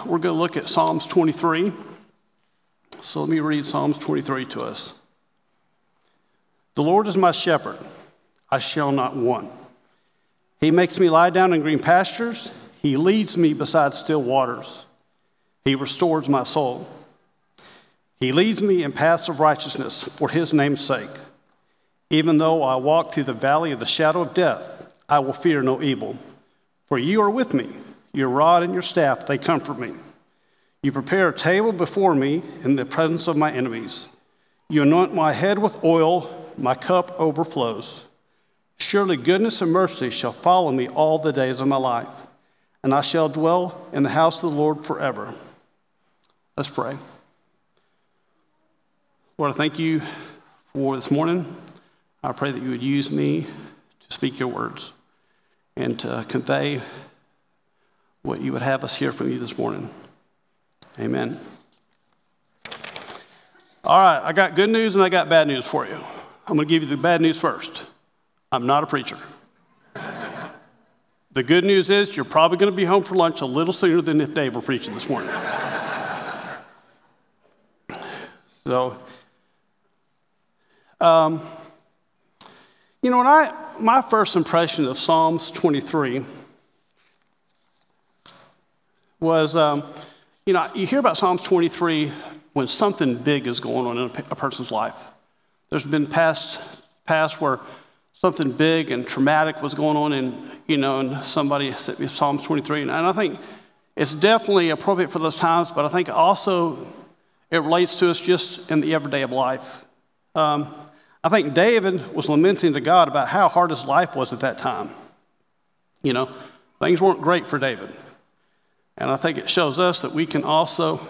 we're going to look at Psalms 23. So let me read Psalms 23 to us. The Lord is my shepherd, I shall not want. He makes me lie down in green pastures, He leads me beside still waters, He restores my soul. He leads me in paths of righteousness for His name's sake. Even though I walk through the valley of the shadow of death, I will fear no evil, for you are with me. Your rod and your staff, they comfort me. You prepare a table before me in the presence of my enemies. You anoint my head with oil, my cup overflows. Surely goodness and mercy shall follow me all the days of my life, and I shall dwell in the house of the Lord forever. Let's pray. Lord, I thank you for this morning. I pray that you would use me to speak your words and to convey what you would have us hear from you this morning. Amen. All right, I got good news and I got bad news for you. I'm going to give you the bad news first. I'm not a preacher. the good news is you're probably going to be home for lunch a little sooner than if Dave were preaching this morning. so, um, you know, when I my first impression of Psalms 23 was, um, you know, you hear about Psalms 23 when something big is going on in a, person's life. There's been past, past where something big and traumatic was going on, and you know, and somebody sent me Psalms 23, and I think it's definitely appropriate for those times. But I think also it relates to us just in the everyday of life. Um, I think David was lamenting to God about how hard his life was at that time. You know, things weren't great for David. And I think it shows us that we can also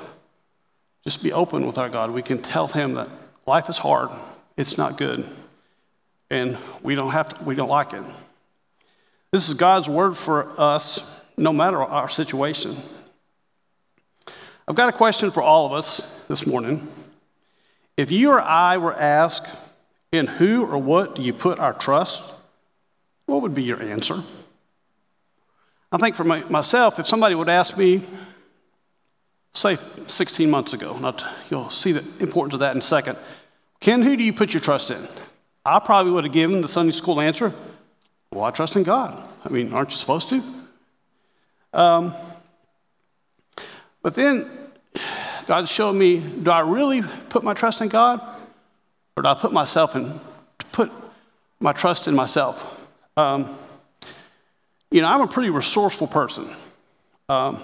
just be open with our God. We can tell him that life is hard, it's not good, and we don't have to, we don't like it. This is God's word for us, no matter our situation. I've got a question for all of us this morning. If you or I were asked, in who or what do you put our trust? What would be your answer? I think for my, myself, if somebody would ask me, say 16 months ago, not, you'll see the importance of that in a second, Ken, who do you put your trust in? I probably would have given the Sunday school answer, well, I trust in God. I mean, aren't you supposed to? Um, but then God showed me, do I really put my trust in God? Or do I put myself in, put my trust in myself? Um, you know, I'm a pretty resourceful person. Um,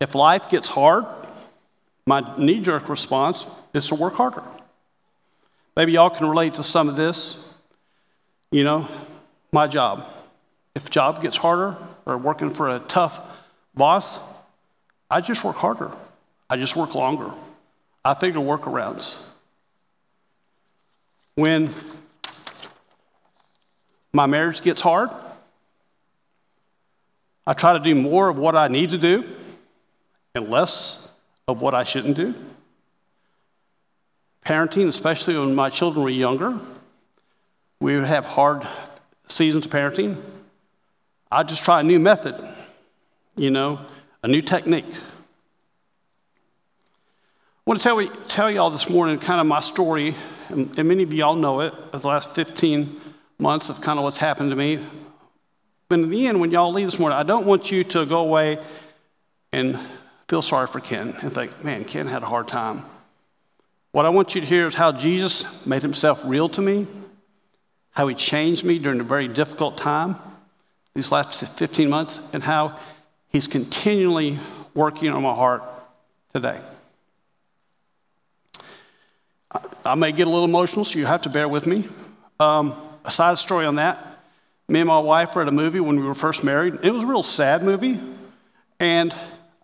if life gets hard, my knee jerk response is to work harder. Maybe y'all can relate to some of this. You know, my job. If job gets harder or working for a tough boss, I just work harder. I just work longer. I figure workarounds. When my marriage gets hard, I try to do more of what I need to do and less of what I shouldn't do. Parenting, especially when my children were younger, we would have hard seasons of parenting. I just try a new method, you know, a new technique. I want to tell, you, tell y'all this morning kind of my story, and, and many of y'all know it, the last 15 months of kind of what's happened to me. But in the end, when y'all leave this morning, I don't want you to go away and feel sorry for Ken and think, man, Ken had a hard time. What I want you to hear is how Jesus made himself real to me, how he changed me during a very difficult time, these last 15 months, and how he's continually working on my heart today. I may get a little emotional, so you have to bear with me. Um, a side story on that me and my wife were at a movie when we were first married. It was a real sad movie, and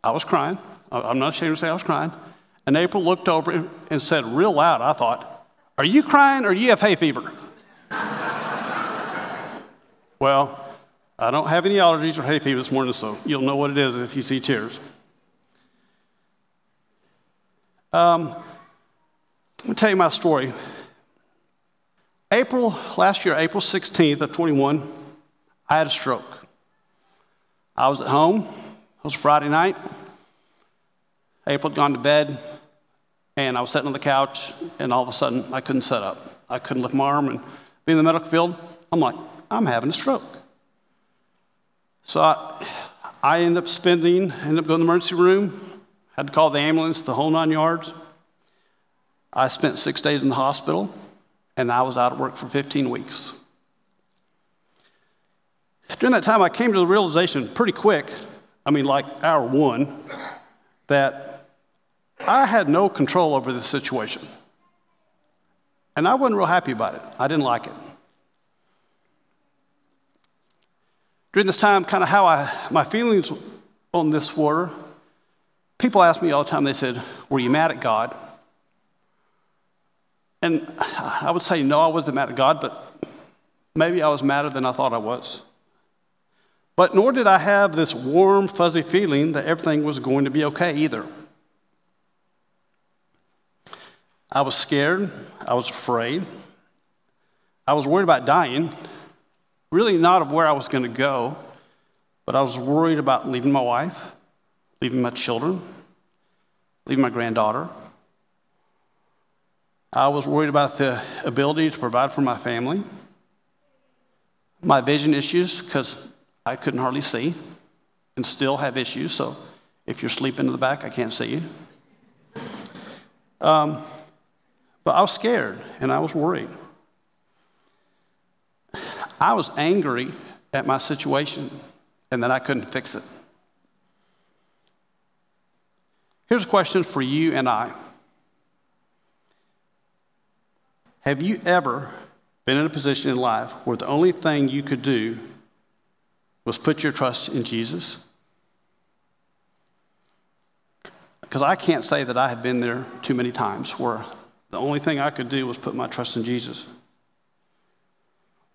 I was crying. I'm not ashamed to say I was crying. And April looked over and said, real loud, I thought, Are you crying or do you have hay fever? well, I don't have any allergies or hay fever this morning, so you'll know what it is if you see tears. Um, let me tell you my story. April, last year, April 16th of 21, I had a stroke. I was at home. It was Friday night. April had gone to bed, and I was sitting on the couch, and all of a sudden I couldn't sit up. I couldn't lift my arm, and being in the medical field, I'm like, I'm having a stroke. So I, I ended up spending, ended up going to the emergency room, had to call the ambulance, the whole nine yards. I spent six days in the hospital, and I was out of work for 15 weeks. During that time, I came to the realization pretty quick, I mean, like hour one, that I had no control over this situation. And I wasn't real happy about it. I didn't like it. During this time, kind of how I, my feelings on this were, people ask me all the time, they said, Were you mad at God? And I would say, No, I wasn't mad at God, but maybe I was madder than I thought I was. But nor did I have this warm, fuzzy feeling that everything was going to be okay either. I was scared. I was afraid. I was worried about dying, really not of where I was going to go, but I was worried about leaving my wife, leaving my children, leaving my granddaughter. I was worried about the ability to provide for my family, my vision issues, because I couldn't hardly see and still have issues. So if you're sleeping in the back, I can't see you. Um, but I was scared and I was worried. I was angry at my situation and that I couldn't fix it. Here's a question for you and I Have you ever been in a position in life where the only thing you could do was put your trust in Jesus? Because I can't say that I have been there too many times where the only thing I could do was put my trust in Jesus.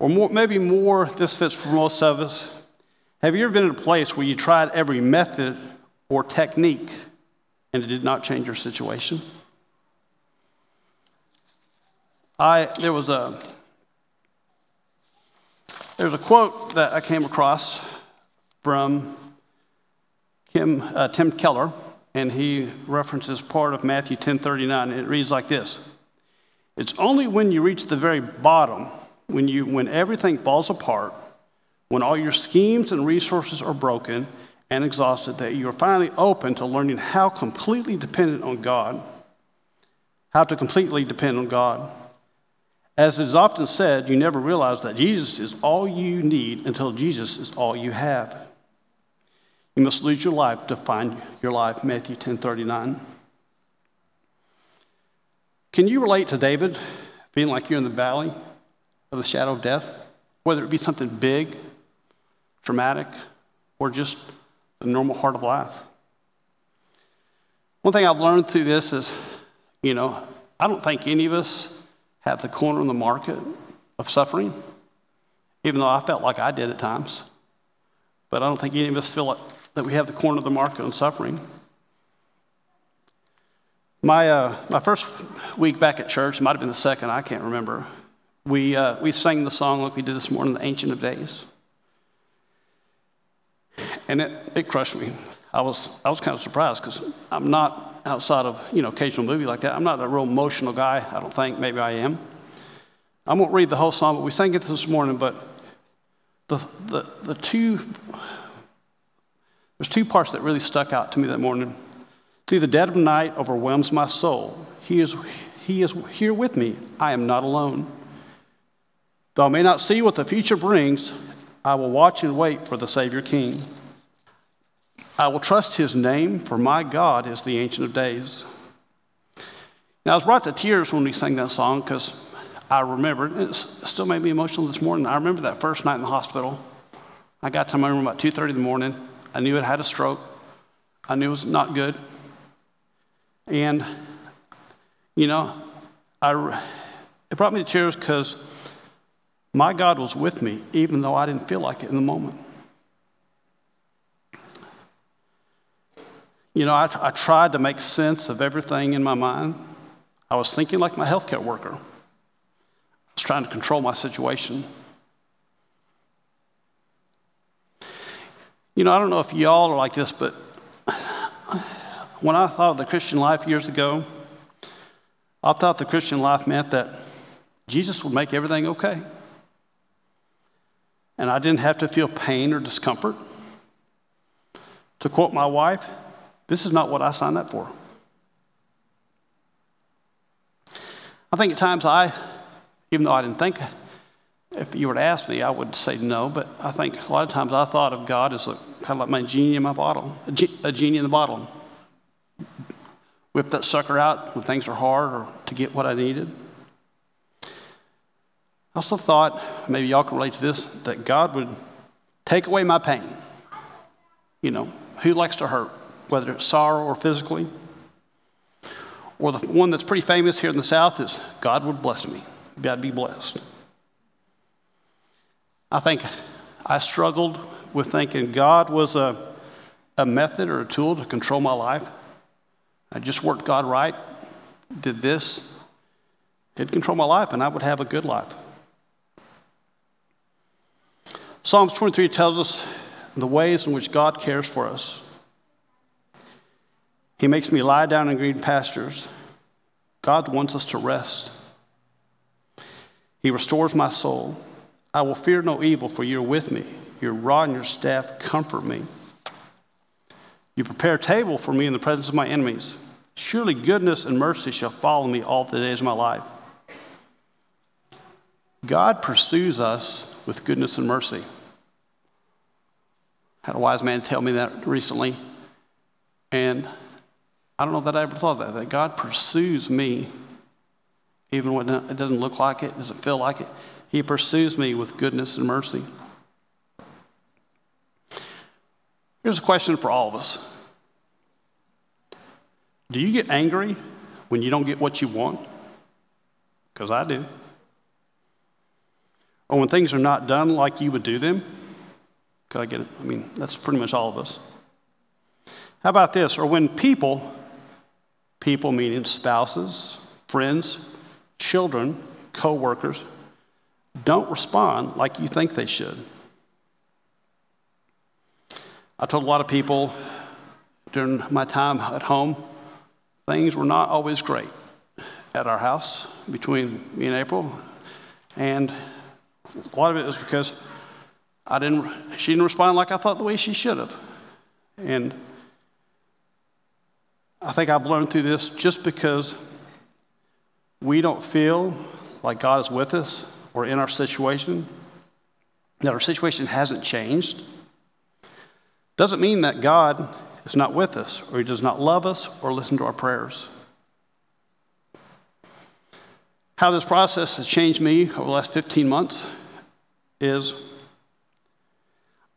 Or more, maybe more, this fits for most of us. Have you ever been in a place where you tried every method or technique and it did not change your situation? I, there was a there's a quote that I came across from Kim, uh, Tim Keller, and he references part of Matthew 10:39. and It reads like this: "It's only when you reach the very bottom, when you when everything falls apart, when all your schemes and resources are broken and exhausted, that you are finally open to learning how completely dependent on God, how to completely depend on God." As is often said, you never realize that Jesus is all you need until Jesus is all you have. You must lose your life to find your life, Matthew 10 39. Can you relate to David feeling like you're in the valley of the shadow of death? Whether it be something big, dramatic, or just the normal heart of life. One thing I've learned through this is, you know, I don't think any of us have the corner on the market of suffering, even though I felt like I did at times. But I don't think any of us feel like, that we have the corner of the market on suffering. My, uh, my first week back at church, might have been the second, I can't remember. We, uh, we sang the song like we did this morning, The Ancient of Days. And it, it crushed me. I was, I was kind of surprised because I'm not outside of, you know, occasional movie like that. I'm not a real emotional guy, I don't think. Maybe I am. I won't read the whole song, but we sang it this morning. But the, the, the two, there's two parts that really stuck out to me that morning. Through the dead of night overwhelms my soul. He is, he is here with me. I am not alone. Though I may not see what the future brings, I will watch and wait for the Savior King. I will trust his name, for my God is the Ancient of Days. Now, I was brought to tears when we sang that song because I remembered, it still made me emotional this morning. I remember that first night in the hospital. I got to my room about 2.30 in the morning. I knew it had a stroke. I knew it was not good. And, you know, I, it brought me to tears because my God was with me, even though I didn't feel like it in the moment. You know, I, I tried to make sense of everything in my mind. I was thinking like my healthcare worker. I was trying to control my situation. You know, I don't know if y'all are like this, but when I thought of the Christian life years ago, I thought the Christian life meant that Jesus would make everything okay. And I didn't have to feel pain or discomfort. To quote my wife, this is not what I signed up for. I think at times I, even though I didn't think, if you were to ask me, I would say no, but I think a lot of times I thought of God as a, kind of like my genie in my bottle, a, a genie in the bottle. Whip that sucker out when things are hard or to get what I needed. I also thought, maybe y'all can relate to this, that God would take away my pain. You know, who likes to hurt, whether it's sorrow or physically? Or the one that's pretty famous here in the South is God would bless me. God be blessed. I think I struggled with thinking God was a, a method or a tool to control my life. I just worked God right, did this, He'd control my life, and I would have a good life. Psalms 23 tells us the ways in which God cares for us. He makes me lie down in green pastures. God wants us to rest. He restores my soul. I will fear no evil, for you're with me. Your rod and your staff comfort me. You prepare a table for me in the presence of my enemies. Surely goodness and mercy shall follow me all the days of my life. God pursues us with goodness and mercy. I had a wise man tell me that recently, and I don't know that I ever thought that, that God pursues me even when it doesn't look like it, doesn't feel like it. He pursues me with goodness and mercy. Here's a question for all of us Do you get angry when you don't get what you want? Because I do. Or when things are not done like you would do them? Could I get it? I mean, that's pretty much all of us. How about this? Or when people People meaning spouses, friends, children, co workers, don't respond like you think they should. I told a lot of people during my time at home, things were not always great at our house between me and April. And a lot of it was because I didn't, she didn't respond like I thought the way she should have. And I think I've learned through this just because we don't feel like God is with us or in our situation, that our situation hasn't changed, doesn't mean that God is not with us or He does not love us or listen to our prayers. How this process has changed me over the last 15 months is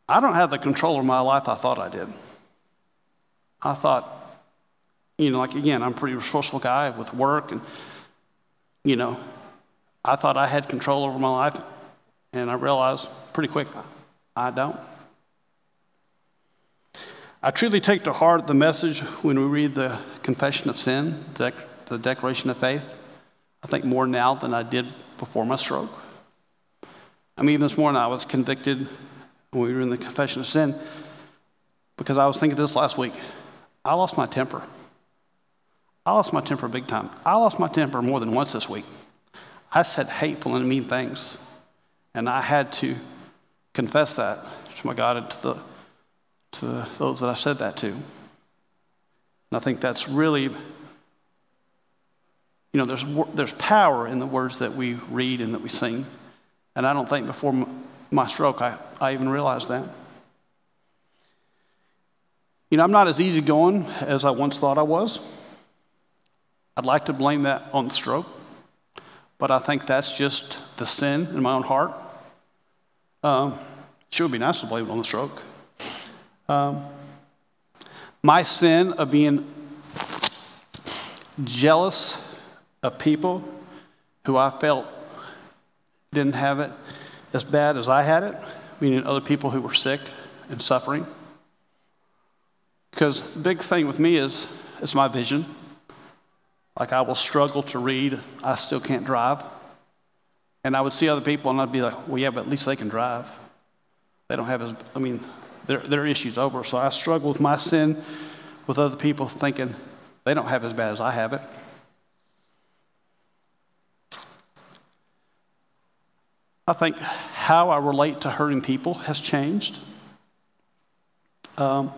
I don't have the control of my life I thought I did. I thought you know, like again, I'm a pretty resourceful guy with work, and you know, I thought I had control over my life, and I realized pretty quick I don't. I truly take to heart the message when we read the confession of sin, the declaration of faith. I think more now than I did before my stroke. I mean, even this morning I was convicted when we were in the confession of sin because I was thinking this last week. I lost my temper. I lost my temper big time. I lost my temper more than once this week. I said hateful and mean things, and I had to confess that to my God and to, the, to those that I said that to. And I think that's really, you know, there's, there's power in the words that we read and that we sing. And I don't think before my stroke I, I even realized that. You know, I'm not as easygoing as I once thought I was. I'd like to blame that on stroke, but I think that's just the sin in my own heart. Um, sure would be nice to blame it on the stroke. Um, my sin of being jealous of people who I felt didn't have it as bad as I had it, meaning other people who were sick and suffering. Because the big thing with me is it's my vision. Like I will struggle to read, I still can't drive. And I would see other people and I'd be like, well, yeah, but at least they can drive. They don't have as, I mean, their, their issue's over. So I struggle with my sin with other people thinking they don't have as bad as I have it. I think how I relate to hurting people has changed. Um,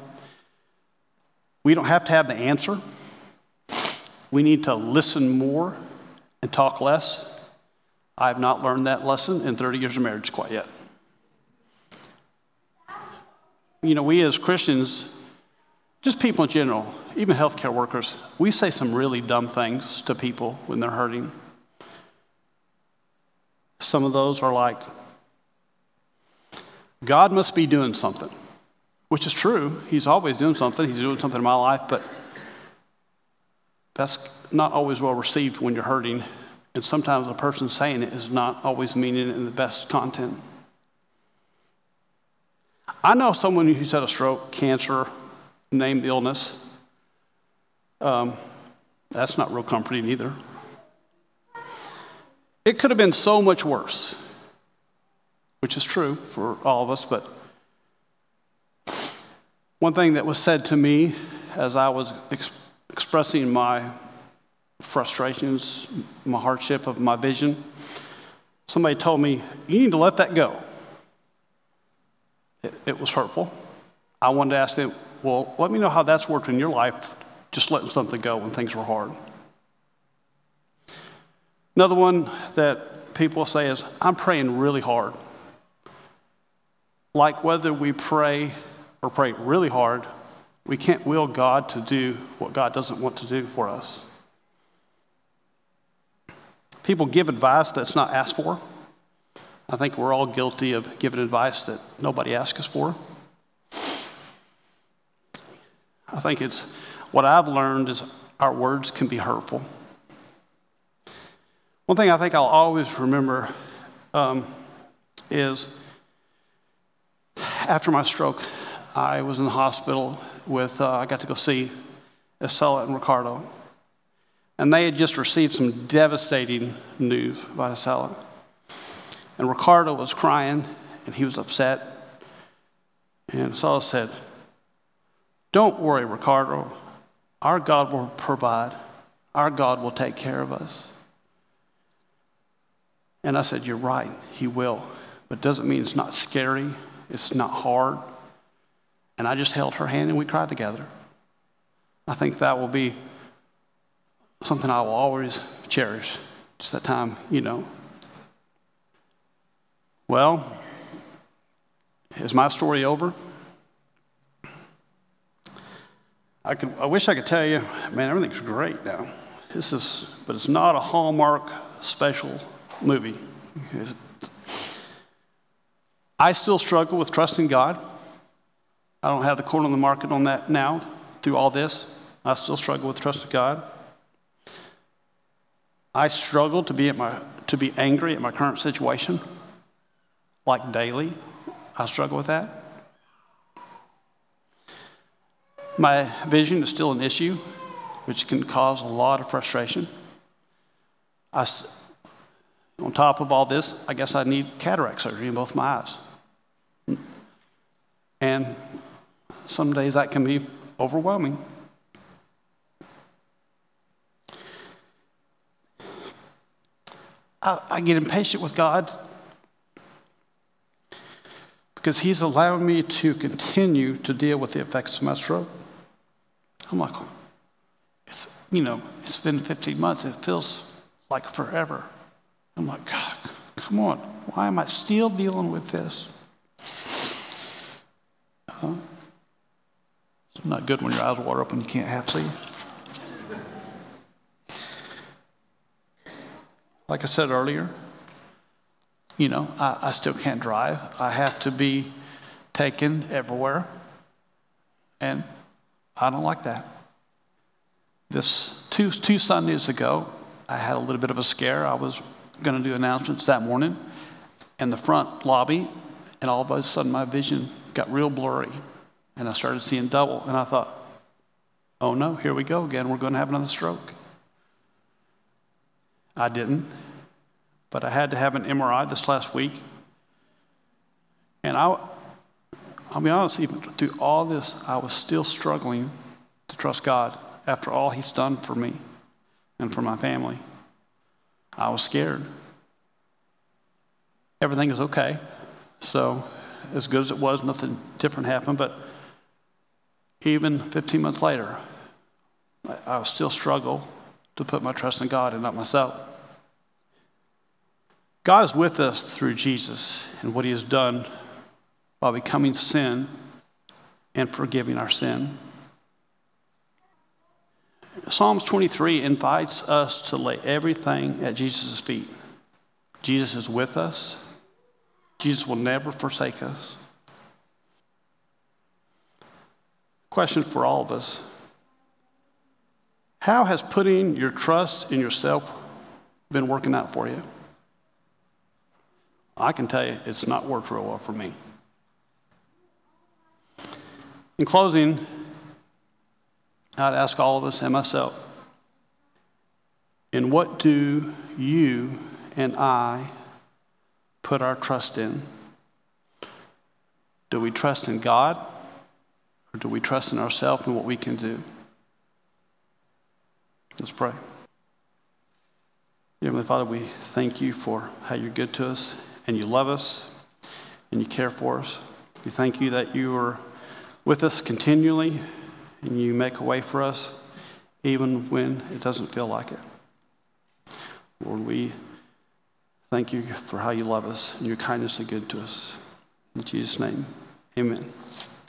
we don't have to have the answer. We need to listen more and talk less. I have not learned that lesson in 30 years of marriage quite yet. You know, we as Christians, just people in general, even healthcare workers, we say some really dumb things to people when they're hurting. Some of those are like, God must be doing something, which is true. He's always doing something. He's doing something in my life, but that's not always well received when you're hurting. And sometimes the person saying it is not always meaning it in the best content. I know someone who's had a stroke, cancer, name the illness. Um, that's not real comforting either. It could have been so much worse, which is true for all of us, but one thing that was said to me as I was expressing my frustrations, my hardship of my vision, somebody told me, You need to let that go. It, it was hurtful. I wanted to ask them, Well, let me know how that's worked in your life, just letting something go when things were hard. Another one that people say is, I'm praying really hard. Like whether we pray or pray really hard, we can't will God to do what God doesn't want to do for us. People give advice that's not asked for. I think we're all guilty of giving advice that nobody asked us for. I think it's what I've learned is our words can be hurtful. One thing I think I'll always remember um, is after my stroke, I was in the hospital with, uh, I got to go see Estella and Ricardo. And they had just received some devastating news about Estella. And Ricardo was crying and he was upset. And Estella said, Don't worry, Ricardo. Our God will provide, our God will take care of us. And I said, You're right, He will. But doesn't mean it's not scary, it's not hard. And I just held her hand and we cried together. I think that will be something I will always cherish. Just that time, you know. Well, is my story over? I, could, I wish I could tell you, man, everything's great now. This is, but it's not a Hallmark special movie. I still struggle with trusting God. I don't have the corner on the market on that now through all this. I still struggle with trust of God. I struggle to be, at my, to be angry at my current situation, like daily. I struggle with that. My vision is still an issue, which can cause a lot of frustration. I, on top of all this, I guess I need cataract surgery in both my eyes. And some days that can be overwhelming. I, I get impatient with God because He's allowing me to continue to deal with the effects of my stroke. I'm like, it's, you know, it's been 15 months. It feels like forever. I'm like, God, come on. Why am I still dealing with this? Uh, it's not good when your eyes water up and you can't half see. Like I said earlier, you know, I, I still can't drive. I have to be taken everywhere. And I don't like that. This two, two Sundays ago, I had a little bit of a scare. I was going to do announcements that morning in the front lobby, and all of a sudden my vision got real blurry, and I started seeing double, and I thought, oh no, here we go again. We're going to have another stroke. I didn't, but I had to have an MRI this last week, and I, I'll be honest, even through all this, I was still struggling to trust God after all He's done for me and for my family. I was scared. Everything is okay. So, as good as it was, nothing different happened. But even 15 months later, I, still struggle to put my trust in God and not myself. God is with us through Jesus and what He has done by becoming sin and forgiving our sin. Psalms 23 invites us to lay everything at Jesus' feet. Jesus is with us. Jesus will never forsake us. Question for all of us How has putting your trust in yourself been working out for you? I can tell you it's not worked real well for me. In closing, I'd ask all of us and myself in what do you and I put our trust in? Do we trust in God or do we trust in ourselves and what we can do? Let's pray. Heavenly Father, we thank you for how you're good to us and you love us and you care for us. We thank you that you are with us continually and you make a way for us even when it doesn't feel like it. Lord, we thank you for how you love us and your kindness is good to us. In Jesus' name, amen.